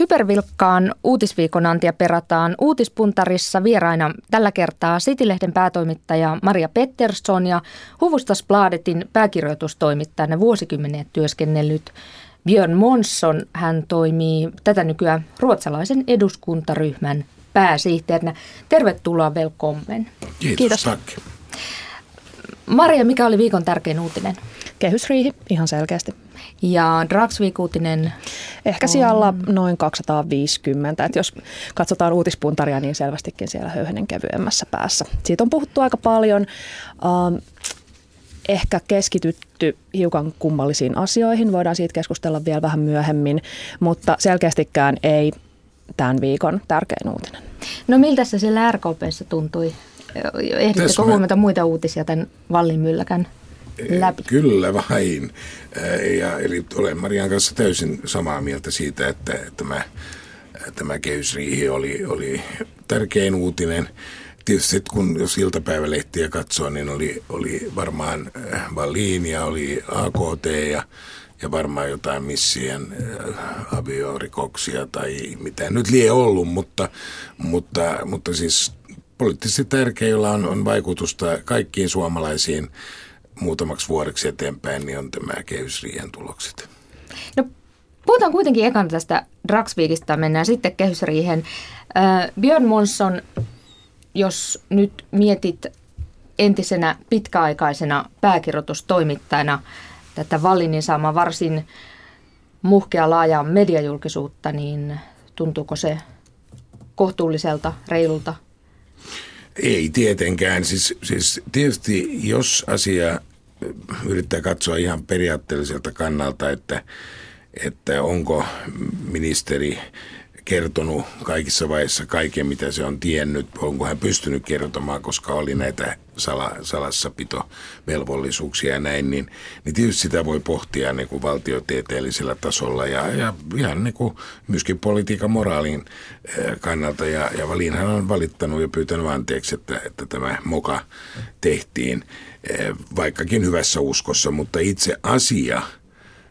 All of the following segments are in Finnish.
Hypervilkkaan uutisviikon antia perataan uutispuntarissa vieraina tällä kertaa Citylehden päätoimittaja Maria Pettersson ja Hufustasbladetin pääkirjoitustoimittajana vuosikymmeniä työskennellyt Björn Monsson. Hän toimii tätä nykyään ruotsalaisen eduskuntaryhmän pääsihteerinä. Tervetuloa, velkommen. Kiitos. Kiitos. Tack. Maria, mikä oli viikon tärkein uutinen? Kehysriihi, ihan selkeästi. Ja Dragsvik-uutinen? Ehkä siellä on... noin 250. Et jos katsotaan uutispuntaria, niin selvästikin siellä höyhenen kevyemmässä päässä. Siitä on puhuttu aika paljon. Uh, ehkä keskitytty hiukan kummallisiin asioihin. Voidaan siitä keskustella vielä vähän myöhemmin, mutta selkeästikään ei tämän viikon tärkein uutinen. No miltä se siellä RKPssä tuntui? Ehdittekö huomata muita uutisia tämän Vallin mylläkän läpi? Kyllä vain. Ja, eli olen Marian kanssa täysin samaa mieltä siitä, että tämä, tämä kehysriihi oli, oli tärkein uutinen. Tietysti kun jos iltapäivälehtiä katsoo, niin oli, oli varmaan Wallin ja oli AKT ja ja varmaan jotain missien aviorikoksia tai mitä nyt lie ollut, mutta, mutta, mutta siis poliittisesti tärkeä, jolla on, on vaikutusta kaikkiin suomalaisiin muutamaksi vuodeksi eteenpäin, niin on tämä kehysriihen tulokset. No, puhutaan kuitenkin ekan tästä Dragsviikista, mennään sitten kehysriihen. Äh, Björn Monsson, jos nyt mietit entisenä pitkäaikaisena pääkirjoitustoimittajana tätä Vallinin saama varsin muhkea laajaa mediajulkisuutta, niin tuntuuko se kohtuulliselta, reilulta ei tietenkään. Siis, siis tietysti jos asia yrittää katsoa ihan periaatteelliselta kannalta, että, että onko ministeri kertonut kaikissa vaiheissa kaiken, mitä se on tiennyt, onko hän pystynyt kertomaan, koska oli näitä sala, salassapitovelvollisuuksia ja näin, niin, niin tietysti sitä voi pohtia niin kuin valtiotieteellisellä tasolla ja, ja ihan niin kuin myöskin politiikan moraalin eh, kannalta. Ja, ja Valinhan on valittanut ja pyytänyt anteeksi, että, että tämä moka tehtiin, eh, vaikkakin hyvässä uskossa, mutta itse asia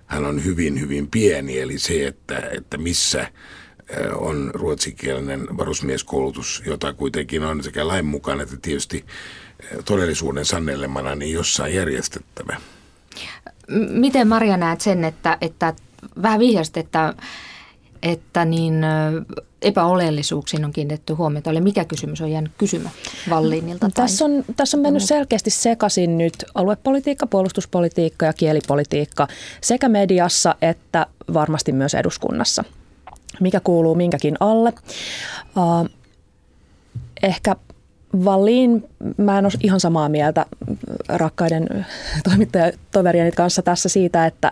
hän on hyvin, hyvin pieni, eli se, että, että missä – on ruotsinkielinen varusmieskoulutus, jota kuitenkin on sekä lain mukaan että tietysti todellisuuden sannelemana niin jossain järjestettävä. Miten Maria näet sen, että, että vähän vihjasit, että, että niin epäoleellisuuksiin on kiinnitetty huomiota. Oli mikä kysymys on jäänyt kysymä Valliinilta? Tai tässä, on, tässä on mennyt selkeästi sekaisin nyt aluepolitiikka, puolustuspolitiikka ja kielipolitiikka sekä mediassa että varmasti myös eduskunnassa mikä kuuluu minkäkin alle. Uh, ehkä Valliin, mä en ole ihan samaa mieltä rakkaiden toimittajatoverieni kanssa tässä siitä, että,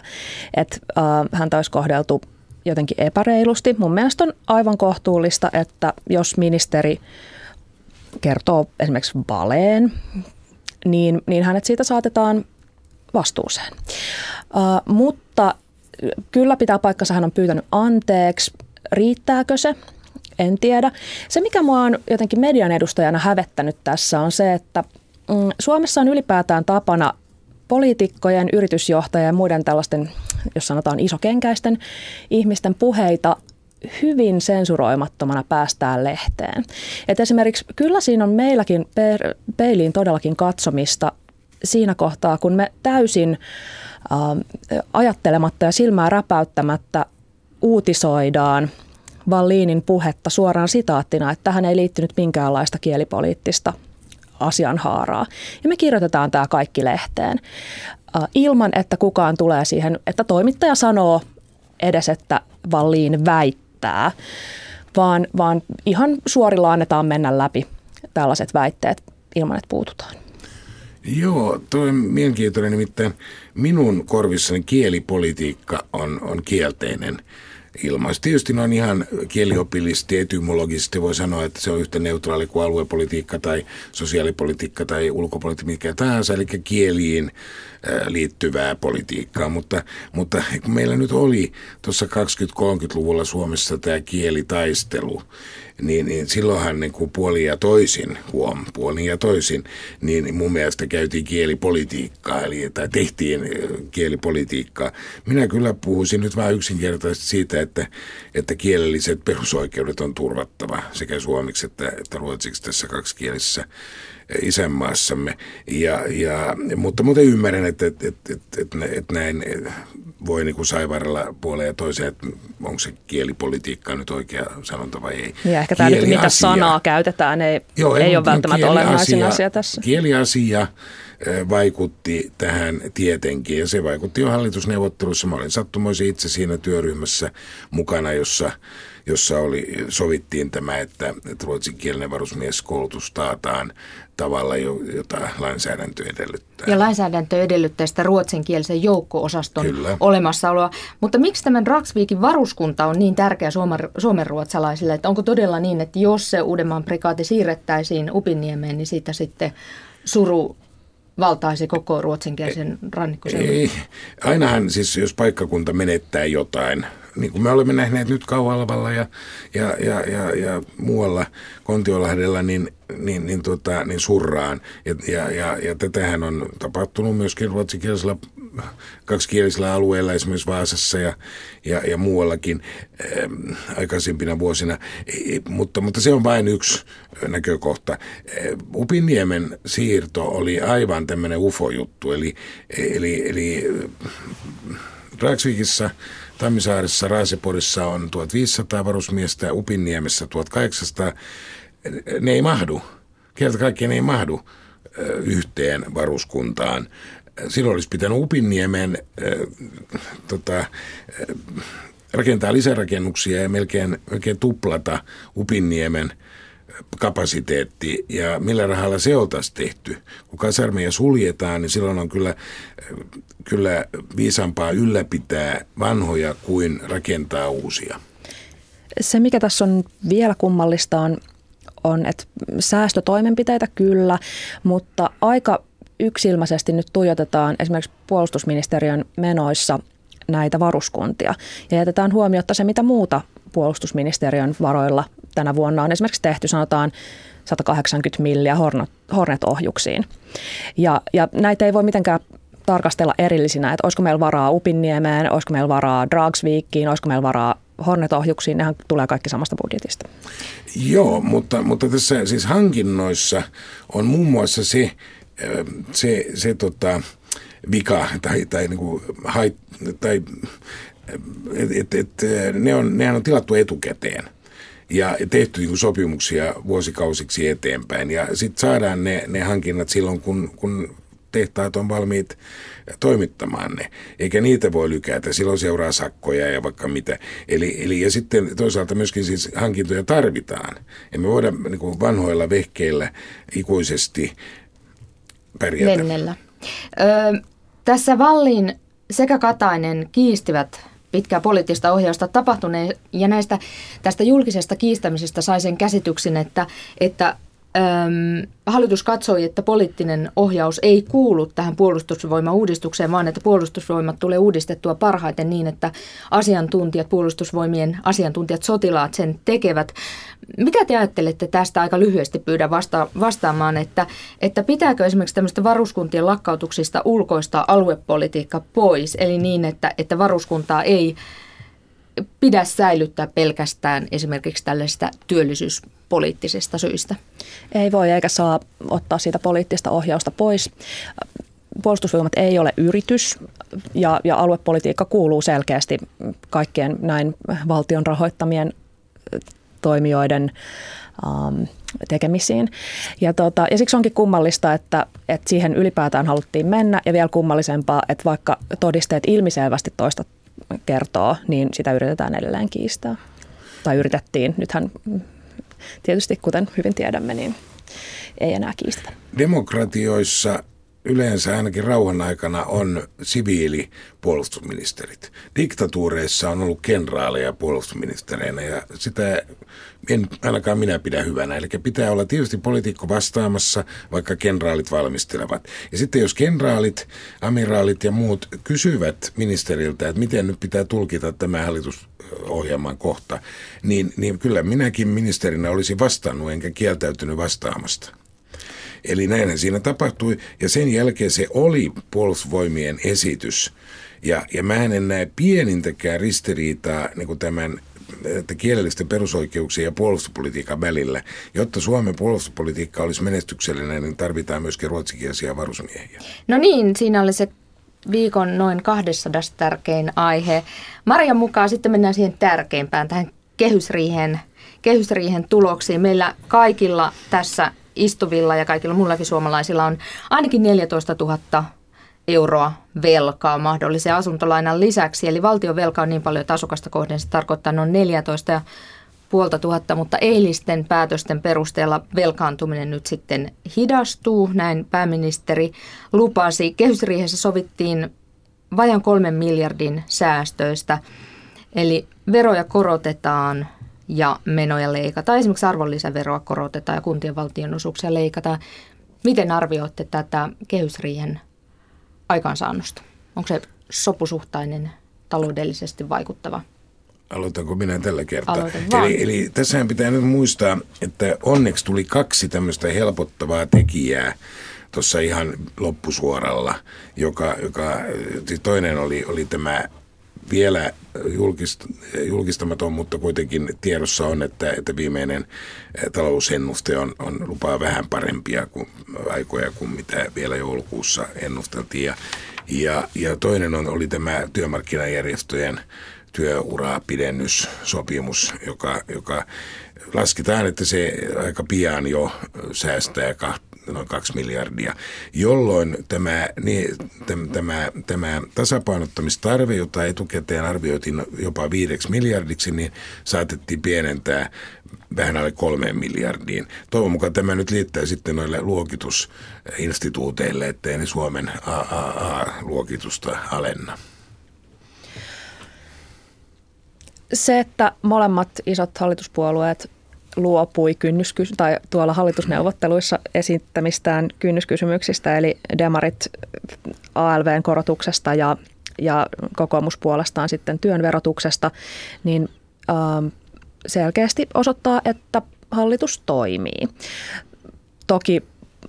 että uh, häntä olisi kohdeltu jotenkin epäreilusti. Mun mielestä on aivan kohtuullista, että jos ministeri kertoo esimerkiksi valeen, niin, niin hänet siitä saatetaan vastuuseen. Uh, mutta kyllä pitää paikkansa, hän on pyytänyt anteeksi. Riittääkö se? En tiedä. Se, mikä mua on jotenkin median edustajana hävettänyt tässä, on se, että mm, Suomessa on ylipäätään tapana poliitikkojen, yritysjohtajien ja muiden tällaisten, jos sanotaan isokenkäisten ihmisten puheita hyvin sensuroimattomana päästään lehteen. Et esimerkiksi kyllä siinä on meilläkin peiliin todellakin katsomista siinä kohtaa, kun me täysin äh, ajattelematta ja silmää räpäyttämättä uutisoidaan Valliinin puhetta suoraan sitaattina, että tähän ei liittynyt minkäänlaista kielipoliittista asianhaaraa. Ja me kirjoitetaan tämä kaikki lehteen ilman, että kukaan tulee siihen, että toimittaja sanoo edes, että Valliin väittää, vaan, vaan ihan suorilla annetaan mennä läpi tällaiset väitteet ilman, että puututaan. Joo, tuo on mielenkiintoinen, nimittäin minun korvissani kielipolitiikka on, on kielteinen ilmaisu. Tietysti noin ihan kieliopillisesti, etymologisesti voi sanoa, että se on yhtä neutraali kuin aluepolitiikka tai sosiaalipolitiikka tai ulkopolitiikka, mikä tahansa, eli kieliin liittyvää politiikkaa, mutta, mutta meillä nyt oli tuossa 20-30-luvulla Suomessa tämä kielitaistelu, niin, niin silloinhan niin kuin puoli ja toisin, huom, puoli ja toisin, niin mun mielestä käytiin kielipolitiikkaa, eli tai tehtiin kielipolitiikkaa. Minä kyllä puhuisin nyt vain yksinkertaisesti siitä, että, että kielelliset perusoikeudet on turvattava sekä suomiksi että, että ruotsiksi tässä kaksikielisessä isänmaassamme. Ja, ja, mutta muuten ymmärrän, että, että, että, että, että näin voi niin kuin saivarella puoleen ja toiseen, että onko se kielipolitiikka nyt oikea sanonta vai ei. Ja ehkä tämä nyt, mitä sanaa käytetään, ei, Joo, ei, ei ole välttämättä olennaisin asia tässä. Kieliasia vaikutti tähän tietenkin ja se vaikutti jo hallitusneuvottelussa. Mä olin sattumoisin itse siinä työryhmässä mukana, jossa jossa oli, sovittiin tämä, että, että ruotsinkielinen varusmieskoulutus taataan tavalla, jota lainsäädäntö edellyttää. Ja lainsäädäntö edellyttää sitä ruotsinkielisen joukko-osaston Kyllä. olemassaoloa. Mutta miksi tämän Dragsvikin varuskunta on niin tärkeä suomen, suomenruotsalaisille? Että onko todella niin, että jos se Uudenmaan prikaati siirrettäisiin Upinniemeen, niin siitä sitten suru valtaisi koko ruotsinkielisen rannikkoseudun? Ei. Ainahan siis, jos paikkakunta menettää jotain, niin kuin me olemme nähneet nyt Kauhalvalla ja, ja, ja, ja, ja muualla Kontiolahdella, niin, niin, niin, tota, niin surraan. Ja, ja, ja, ja tätähän on tapahtunut myöskin ruotsikielisellä kaksikielisillä alueilla, esimerkiksi Vaasassa ja, ja, ja muuallakin äh, aikaisempina vuosina. E, mutta, mutta se on vain yksi näkökohta. Upiniemen siirto oli aivan tämmöinen ufo-juttu, eli, eli, eli Dragsvikissa Tammisaaressa, Raaseporissa on 1500 varusmiestä ja Upinniemessä 1800. Ne ei mahdu. Kerta kaikkiaan ei mahdu yhteen varuskuntaan. Silloin olisi pitänyt Upinniemen äh, tota, äh, rakentaa lisärakennuksia ja melkein, melkein tuplata Upinniemen kapasiteetti ja millä rahalla se oltaisiin tehty. Kun kasarmeja suljetaan, niin silloin on kyllä, kyllä viisampaa ylläpitää vanhoja kuin rakentaa uusia. Se, mikä tässä on vielä kummallista, on, on että säästötoimenpiteitä kyllä, mutta aika yksilmäisesti nyt tuijotetaan esimerkiksi puolustusministeriön menoissa näitä varuskuntia ja jätetään huomiota se, mitä muuta puolustusministeriön varoilla tänä vuonna on esimerkiksi tehty, sanotaan 180 milliä Hornet-ohjuksiin. Ja, ja näitä ei voi mitenkään tarkastella erillisinä, että olisiko meillä varaa Upinniemeen, olisiko meillä varaa Dragsviikkiin, olisiko meillä varaa Hornet-ohjuksiin, nehän tulee kaikki samasta budjetista. Joo, mutta, mutta tässä siis hankinnoissa on muun muassa se, se, se tota, vika tai, tai, niin kuin, tai et, et, et, ne on, nehän on tilattu etukäteen ja tehty niin sopimuksia vuosikausiksi eteenpäin. Ja sitten saadaan ne, ne hankinnat silloin, kun, kun tehtaat on valmiit toimittamaan ne, eikä niitä voi lykätä. Silloin seuraa sakkoja ja vaikka mitä. Eli, eli ja sitten toisaalta myöskin siis hankintoja tarvitaan. Emme voida niin kuin vanhoilla vehkeillä ikuisesti pärjätä. Lennellä. Ö, tässä Vallin sekä Katainen kiistivät pitkää poliittista ohjausta tapahtuneen ja näistä tästä julkisesta kiistämisestä sai sen käsityksen, että, että Öm, hallitus katsoi, että poliittinen ohjaus ei kuulu tähän puolustusvoimauudistukseen, vaan että puolustusvoimat tulee uudistettua parhaiten niin, että asiantuntijat, puolustusvoimien asiantuntijat, sotilaat sen tekevät. Mitä te ajattelette tästä aika lyhyesti pyydän vasta- vastaamaan, että, että pitääkö esimerkiksi tämmöistä varuskuntien lakkautuksista ulkoista aluepolitiikka pois, eli niin, että, että varuskuntaa ei pidä säilyttää pelkästään esimerkiksi tällaisista työllisyyspoliittisista syistä? Ei voi eikä saa ottaa siitä poliittista ohjausta pois. Puolustusvoimat ei ole yritys ja, ja aluepolitiikka kuuluu selkeästi kaikkien näin valtion rahoittamien toimijoiden um, tekemisiin. Ja, tota, ja siksi onkin kummallista, että, että siihen ylipäätään haluttiin mennä ja vielä kummallisempaa, että vaikka todisteet ilmiselvästi toista kertoo, niin sitä yritetään edelleen kiistää. Tai yritettiin. Nythän tietysti, kuten hyvin tiedämme, niin ei enää kiistetä. Demokratioissa yleensä ainakin rauhan aikana on siviilipuolustusministerit. Diktatuureissa on ollut kenraaleja puolustusministereinä ja sitä en ainakaan minä pidä hyvänä. Eli pitää olla tietysti poliitikko vastaamassa, vaikka kenraalit valmistelevat. Ja sitten jos kenraalit, amiraalit ja muut kysyvät ministeriltä, että miten nyt pitää tulkita tämä hallitusohjelman kohta, niin, niin kyllä minäkin ministerinä olisin vastannut enkä kieltäytynyt vastaamasta. Eli näinhän siinä tapahtui ja sen jälkeen se oli puolustusvoimien esitys. Ja, ja mä en näe pienintäkään ristiriitaa niin tämän että kielellisten perusoikeuksien ja puolustuspolitiikan välillä. Jotta Suomen puolustuspolitiikka olisi menestyksellinen, niin tarvitaan myöskin ruotsikielisiä varusmiehiä. No niin, siinä oli se viikon noin 200 tärkein aihe. Marian mukaan sitten mennään siihen tärkeimpään, tähän kehysriihen, kehysriihen tuloksiin. Meillä kaikilla tässä istuvilla ja kaikilla muillakin suomalaisilla on ainakin 14 000 euroa velkaa mahdollisen asuntolainan lisäksi. Eli valtion velka on niin paljon, että asukasta kohden se tarkoittaa noin 14 puolta tuhatta, mutta eilisten päätösten perusteella velkaantuminen nyt sitten hidastuu. Näin pääministeri lupasi. Kehysriihessä sovittiin vajan kolmen miljardin säästöistä. Eli veroja korotetaan ja menoja leikataan. Esimerkiksi arvonlisäveroa korotetaan ja kuntien valtionosuuksia leikataan. Miten arvioitte tätä kehysriihen aikaansaannosta? Onko se sopusuhtainen, taloudellisesti vaikuttava? Aloitanko minä tällä kertaa? Eli, eli tässähän pitää nyt muistaa, että onneksi tuli kaksi tämmöistä helpottavaa tekijää tuossa ihan loppusuoralla, joka, joka siis toinen oli, oli tämä vielä julkist, julkistamaton, mutta kuitenkin tiedossa on, että, että viimeinen talousennuste on, on lupaa vähän parempia kuin, aikoja kuin mitä vielä joulukuussa ennusteltiin. Ja, ja, ja toinen on, oli tämä työmarkkinajärjestöjen työurapidennyssopimus, joka, joka lasketaan, että se aika pian jo säästää noin kaksi miljardia, jolloin tämä, niin, tämä, tämä tasapainottamistarve, jota etukäteen arvioitiin jopa viideksi miljardiksi, niin saatettiin pienentää vähän alle kolmeen miljardiin. Toivon mukaan tämä nyt liittää sitten noille luokitusinstituuteille, ettei ne Suomen AAA-luokitusta alenna. Se, että molemmat isot hallituspuolueet luopui kynnyskys- tai tuolla hallitusneuvotteluissa esittämistään kynnyskysymyksistä, eli demarit ALVn korotuksesta ja, ja kokoomus puolestaan sitten työn verotuksesta, niin ähm, selkeästi osoittaa, että hallitus toimii. Toki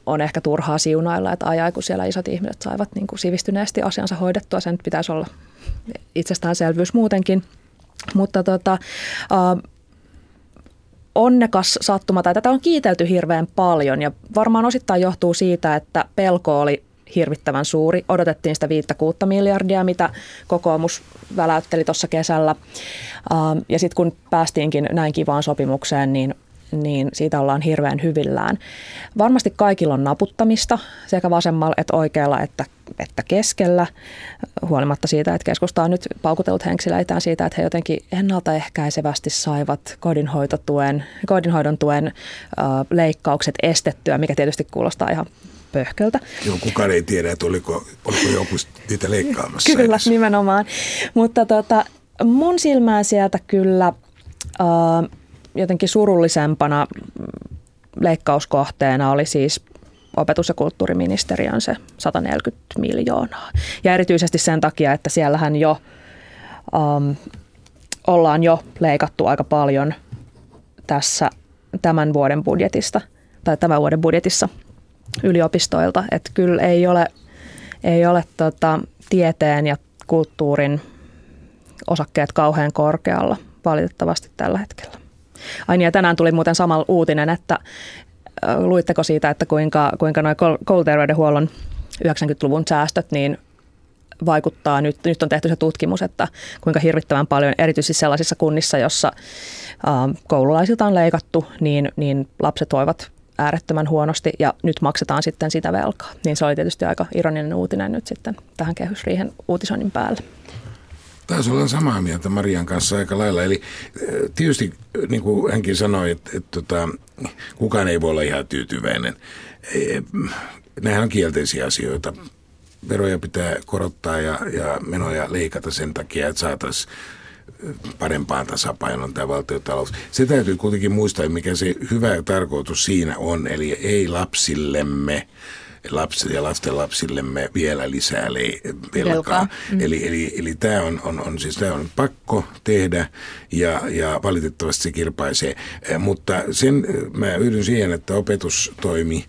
on ehkä turhaa siunailla, että ajaa, kun siellä isot ihmiset saivat niin kuin sivistyneesti asiansa hoidettua. Sen pitäisi olla itsestäänselvyys muutenkin. Mutta tota, äh, onnekas sattuma, tai tätä on kiitelty hirveän paljon ja varmaan osittain johtuu siitä, että pelko oli hirvittävän suuri. Odotettiin sitä 5-6 miljardia, mitä kokoomus väläytteli tuossa kesällä. Ähm, ja sitten kun päästiinkin näin kivaan sopimukseen, niin niin siitä ollaan hirveän hyvillään. Varmasti kaikilla on naputtamista sekä vasemmalla että oikealla että, että keskellä, huolimatta siitä, että keskusta on nyt paukutellut henksilöitään siitä, että he jotenkin ennaltaehkäisevästi saivat kodinhoitotuen, kodinhoidon tuen leikkaukset estettyä, mikä tietysti kuulostaa ihan pöhköltä. Joo, kukaan ei tiedä, että oliko, oliko joku niitä leikkaamassa. kyllä, edes. nimenomaan. Mutta tota, mun silmään sieltä kyllä... Äh, jotenkin surullisempana leikkauskohteena oli siis opetus- ja kulttuuriministeriön se 140 miljoonaa. Ja erityisesti sen takia, että siellähän jo um, ollaan jo leikattu aika paljon tässä tämän vuoden budjetista tai tämän vuoden budjetissa yliopistoilta. Että kyllä ei ole, ei ole tota, tieteen ja kulttuurin osakkeet kauhean korkealla valitettavasti tällä hetkellä. Ai niin, ja tänään tuli muuten samalla uutinen, että luitteko siitä, että kuinka, kuinka noin kouluterveydenhuollon 90-luvun säästöt, niin vaikuttaa nyt, nyt on tehty se tutkimus, että kuinka hirvittävän paljon erityisesti sellaisissa kunnissa, jossa koululaisilta on leikattu, niin, niin lapset voivat äärettömän huonosti ja nyt maksetaan sitten sitä velkaa. Niin se oli tietysti aika ironinen uutinen nyt sitten tähän kehysriihen uutisoinnin päälle. Taisi olla samaa mieltä Marian kanssa aika lailla. Eli tietysti, niin kuin hänkin sanoi, että, että, että kukaan ei voi olla ihan tyytyväinen. Eh, Nämähän on kielteisiä asioita. Veroja pitää korottaa ja, ja menoja leikata sen takia, että saataisiin parempaan tasapainoon tämä valtiotalous. Se täytyy kuitenkin muistaa, mikä se hyvä tarkoitus siinä on, eli ei lapsillemme lapsille ja lasten lapsillemme vielä lisää velkaa. Mm. Eli, eli, eli tämä on, on, on, siis tämä on pakko tehdä ja, ja valitettavasti se kirpaisee. Mutta sen mä yhdyn siihen, että opetustoimi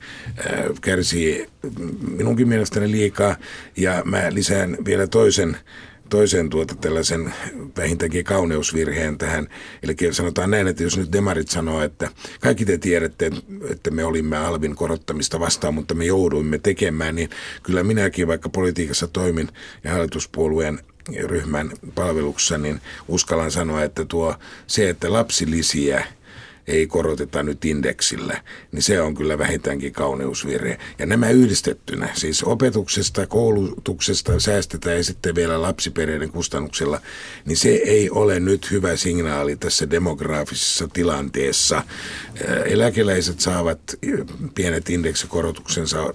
kärsii minunkin mielestäni liikaa ja mä lisään vielä toisen toisen tuota tällaisen vähintäänkin kauneusvirheen tähän. Eli sanotaan näin, että jos nyt demarit sanoo, että kaikki te tiedätte, että me olimme alvin korottamista vastaan, mutta me jouduimme tekemään, niin kyllä minäkin vaikka politiikassa toimin ja hallituspuolueen ryhmän palveluksessa, niin uskallan sanoa, että tuo se, että lapsilisiä – ei koroteta nyt indeksillä, niin se on kyllä vähintäänkin kauneusvirhe. Ja nämä yhdistettynä, siis opetuksesta, koulutuksesta säästetään ja sitten vielä lapsiperheiden kustannuksella, niin se ei ole nyt hyvä signaali tässä demografisessa tilanteessa. Eläkeläiset saavat pienet indeksikorotuksensa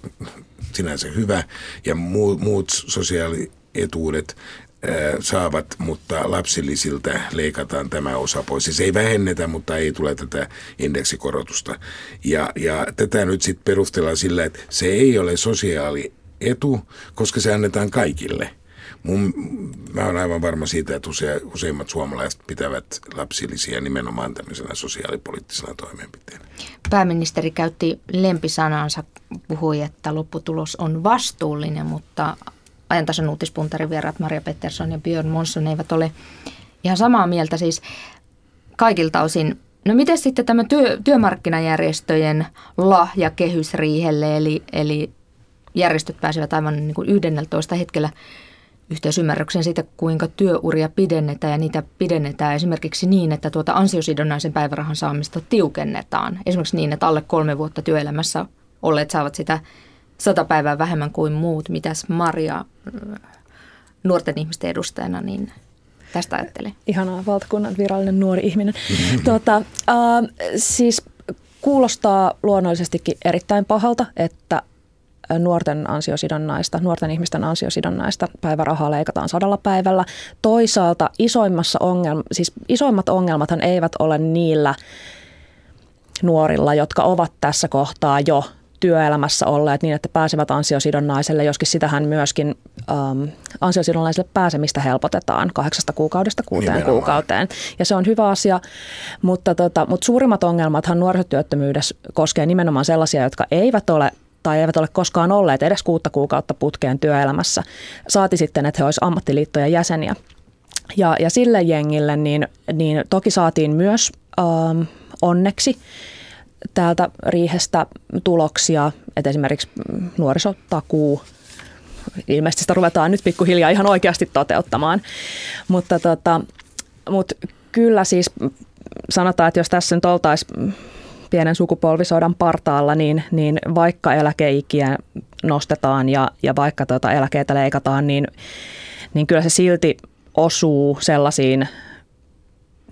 sinänsä hyvä ja muut sosiaalietuudet saavat, mutta lapsillisiltä leikataan tämä osa pois. Siis ei vähennetä, mutta ei tule tätä indeksikorotusta. Ja, ja tätä nyt sitten perustellaan sillä, että se ei ole sosiaalietu, koska se annetaan kaikille. Mun, mä olen aivan varma siitä, että use, useimmat suomalaiset pitävät lapsillisia nimenomaan tämmöisenä sosiaalipoliittisena toimenpiteenä. Pääministeri käytti lempisanansa, puhui, että lopputulos on vastuullinen, mutta ajantasan uutispuntarin vieraat Maria Pettersson ja Björn Monson eivät ole ihan samaa mieltä siis kaikilta osin. No miten sitten tämä työ, työmarkkinajärjestöjen lahja kehysriihelle, eli, eli järjestöt pääsevät aivan niin kuin 11 hetkellä yhteisymmärryksen siitä, kuinka työuria pidennetään ja niitä pidennetään esimerkiksi niin, että tuota ansiosidonnaisen päivärahan saamista tiukennetaan. Esimerkiksi niin, että alle kolme vuotta työelämässä olleet saavat sitä sata päivää vähemmän kuin muut. Mitäs Maria nuorten ihmisten edustajana, niin tästä ajattelee? Ihanaa, valtakunnan virallinen nuori ihminen. tuota, äh, siis kuulostaa luonnollisestikin erittäin pahalta, että nuorten ansiosidonnaista, nuorten ihmisten ansiosidonnaista päivärahaa leikataan sadalla päivällä. Toisaalta isoimmassa ongelma, siis isoimmat ongelmathan eivät ole niillä nuorilla, jotka ovat tässä kohtaa jo työelämässä olleet niin, että pääsevät ansiosidonnaiselle, joskin sitähän myöskin ähm, ansiosidonnaiselle pääsemistä helpotetaan kahdeksasta kuukaudesta kuuteen Nimenomaan. kuukauteen. Ja se on hyvä asia, mutta, tota, mutta suurimmat ongelmathan nuorisotyöttömyydessä koskee nimenomaan sellaisia, jotka eivät ole tai eivät ole koskaan olleet edes kuutta kuukautta putkeen työelämässä. Saati sitten, että he olisivat ammattiliittojen jäseniä. Ja, ja sille jengille niin, niin toki saatiin myös ähm, onneksi täältä riihestä tuloksia, että esimerkiksi nuorisotakuu, ilmeisesti sitä ruvetaan nyt pikkuhiljaa ihan oikeasti toteuttamaan. Mutta, tota, mutta kyllä siis sanotaan, että jos tässä nyt oltaisiin pienen sukupolvisodan partaalla, niin, niin vaikka eläkeikiä nostetaan ja, ja vaikka tuota eläkeitä leikataan, niin, niin kyllä se silti osuu sellaisiin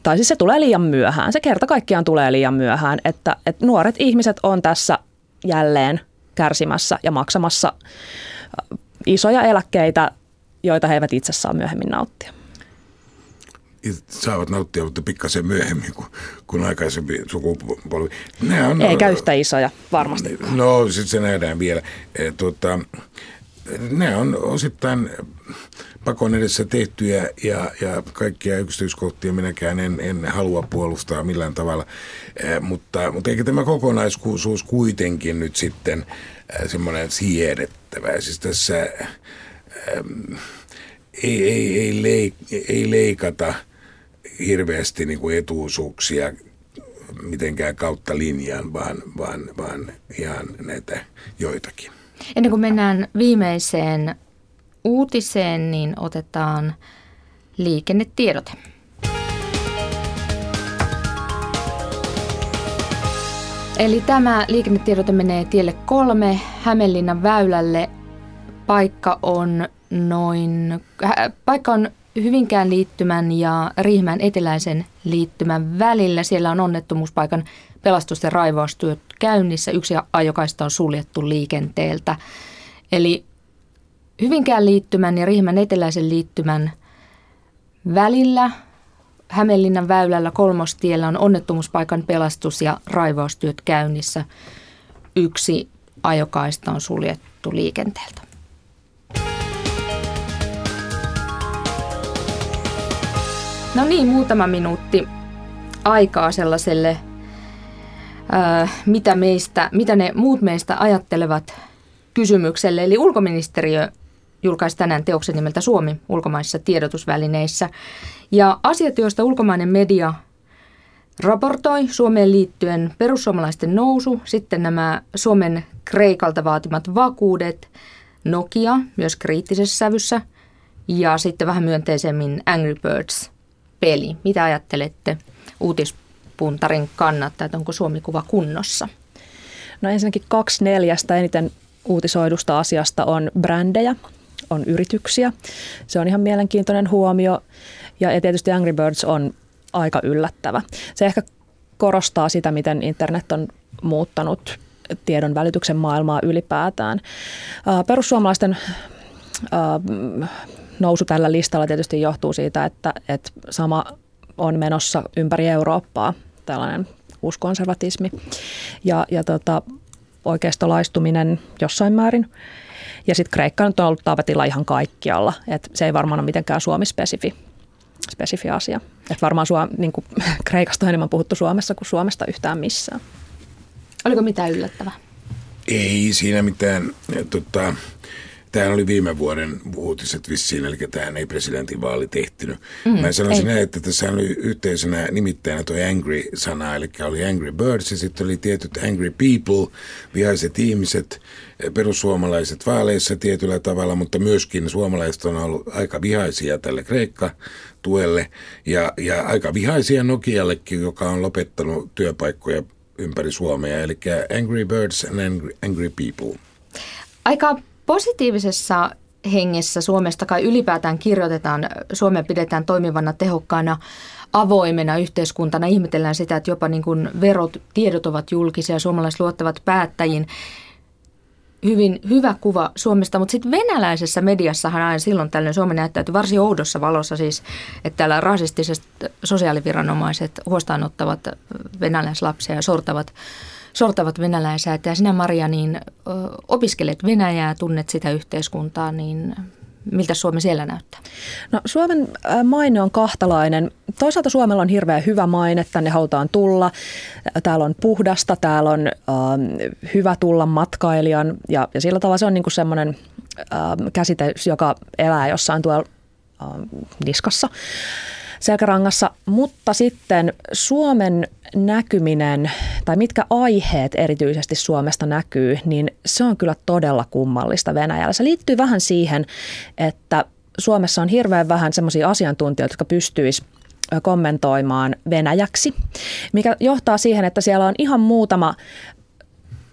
tai siis se tulee liian myöhään. Se kerta kaikkiaan tulee liian myöhään, että, että nuoret ihmiset on tässä jälleen kärsimässä ja maksamassa äh, isoja eläkkeitä, joita he eivät itse saa myöhemmin nauttia. Saavat nauttia, mutta pikkasen myöhemmin kuin, kuin aikaisempi sukupolvi. on, Eikä yhtä isoja, varmasti. No, sitten se nähdään vielä. E, tuota, ne on osittain pakon edessä tehtyjä ja, ja kaikkia yksityiskohtia minäkään en, en halua puolustaa millään tavalla. Eh, mutta, mutta eikä tämä kokonaisuus kuitenkin nyt sitten eh, semmoinen siedettävä. Siis tässä eh, ei, ei, ei, leik, ei leikata hirveästi niin kuin etuisuuksia mitenkään kautta linjan, vaan, vaan, vaan ihan näitä joitakin. Ennen kuin mennään viimeiseen uutiseen, niin otetaan liikennetiedote. Eli tämä liikennetiedote menee tielle kolme Hämeenlinnan väylälle. Paikka on noin, paikka on Hyvinkään liittymän ja Riihmään eteläisen liittymän välillä. Siellä on onnettomuuspaikan pelastus- ja raivaustyöt käynnissä. Yksi ajokaista on suljettu liikenteeltä. Eli Hyvinkään liittymän ja Riihmän eteläisen liittymän välillä Hämeenlinnan väylällä kolmostiellä on onnettomuuspaikan pelastus- ja raivaustyöt käynnissä. Yksi ajokaista on suljettu liikenteeltä. No niin, muutama minuutti aikaa sellaiselle, mitä, meistä, mitä ne muut meistä ajattelevat kysymykselle. Eli ulkoministeriö julkaisi tänään teoksen nimeltä Suomi ulkomaisissa tiedotusvälineissä. Ja asiat, joista ulkomainen media raportoi Suomeen liittyen perussuomalaisten nousu, sitten nämä Suomen Kreikalta vaatimat vakuudet, Nokia myös kriittisessä sävyssä ja sitten vähän myönteisemmin Angry Birds peli. Mitä ajattelette uutispuntarin kannattaa, että onko Suomi-kuva kunnossa? No ensinnäkin kaksi neljästä eniten uutisoidusta asiasta on brändejä, on yrityksiä. Se on ihan mielenkiintoinen huomio ja tietysti Angry Birds on aika yllättävä. Se ehkä korostaa sitä, miten internet on muuttanut tiedon välityksen maailmaa ylipäätään. Perussuomalaisten nousu tällä listalla tietysti johtuu siitä, että, että sama on menossa ympäri Eurooppaa, tällainen uuskonservatismi ja, ja tota, oikeistolaistuminen jossain määrin. Ja sitten Kreikka nyt on ollut tapetilla ihan kaikkialla, että se ei varmaan ole mitenkään Suomi-spesifi spesifi asia. Että varmaan Suom- niin kuin, Kreikasta on enemmän puhuttu Suomessa kuin Suomesta yhtään missään. Oliko mitään yllättävää? Ei siinä mitään. Tota, Tämähän oli viime vuoden uutiset vissiin, eli tähän ei presidentinvaali tehtynyt. Mm, Mä sanoisin näin, että tässä oli yhteisenä nimittäin tuo angry-sana, eli oli angry birds ja sitten oli tietyt angry people, vihaiset ihmiset, perussuomalaiset vaaleissa tietyllä tavalla, mutta myöskin suomalaiset on ollut aika vihaisia tälle Kreikka-tuelle ja, ja aika vihaisia Nokiallekin, joka on lopettanut työpaikkoja ympäri Suomea, eli Angry Birds and Angry, angry People. Aika positiivisessa hengessä Suomesta kai ylipäätään kirjoitetaan, Suomea pidetään toimivana, tehokkaana, avoimena yhteiskuntana. Ihmetellään sitä, että jopa niin kuin verot, tiedot ovat julkisia, suomalaiset luottavat päättäjiin. Hyvin hyvä kuva Suomesta, mutta sitten venäläisessä mediassahan aina silloin tällöin Suomi näyttäytyy varsin oudossa valossa siis, että täällä rasistiset sosiaaliviranomaiset huostaanottavat venäläislapsia ja sortavat sortavat venäläiset. Ja sinä Maria, niin opiskelet Venäjää, tunnet sitä yhteiskuntaa, niin miltä Suomi siellä näyttää? No, Suomen maine on kahtalainen. Toisaalta Suomella on hirveän hyvä maine, tänne halutaan tulla. Täällä on puhdasta, täällä on äh, hyvä tulla matkailijan ja, ja sillä tavalla se on niin semmoinen äh, käsite, joka elää jossain tuolla äh, niskassa selkärangassa, mutta sitten Suomen näkyminen tai mitkä aiheet erityisesti Suomesta näkyy, niin se on kyllä todella kummallista Venäjällä. Se liittyy vähän siihen, että Suomessa on hirveän vähän sellaisia asiantuntijoita, jotka pystyisivät kommentoimaan venäjäksi, mikä johtaa siihen, että siellä on ihan muutama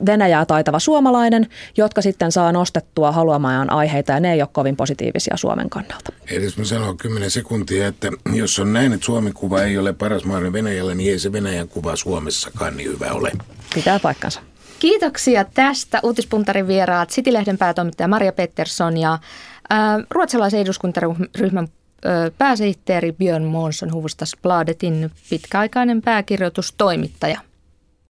Venäjää taitava suomalainen, jotka sitten saa nostettua haluamaan aiheita ja ne ei ole kovin positiivisia Suomen kannalta. Eli jos mä sanon 10 sekuntia, että jos on näin, että Suomen kuva ei ole paras mahdollinen Venäjällä, niin ei se Venäjän kuva Suomessakaan niin hyvä ole. Pitää paikkansa. Kiitoksia tästä uutispuntarin vieraat Citylehden päätoimittaja Maria Pettersson ja äh, ruotsalaisen eduskuntaryhmän pääsihteeri Björn Månsson Hufvudstadsbladetin pitkäaikainen pääkirjoitustoimittaja.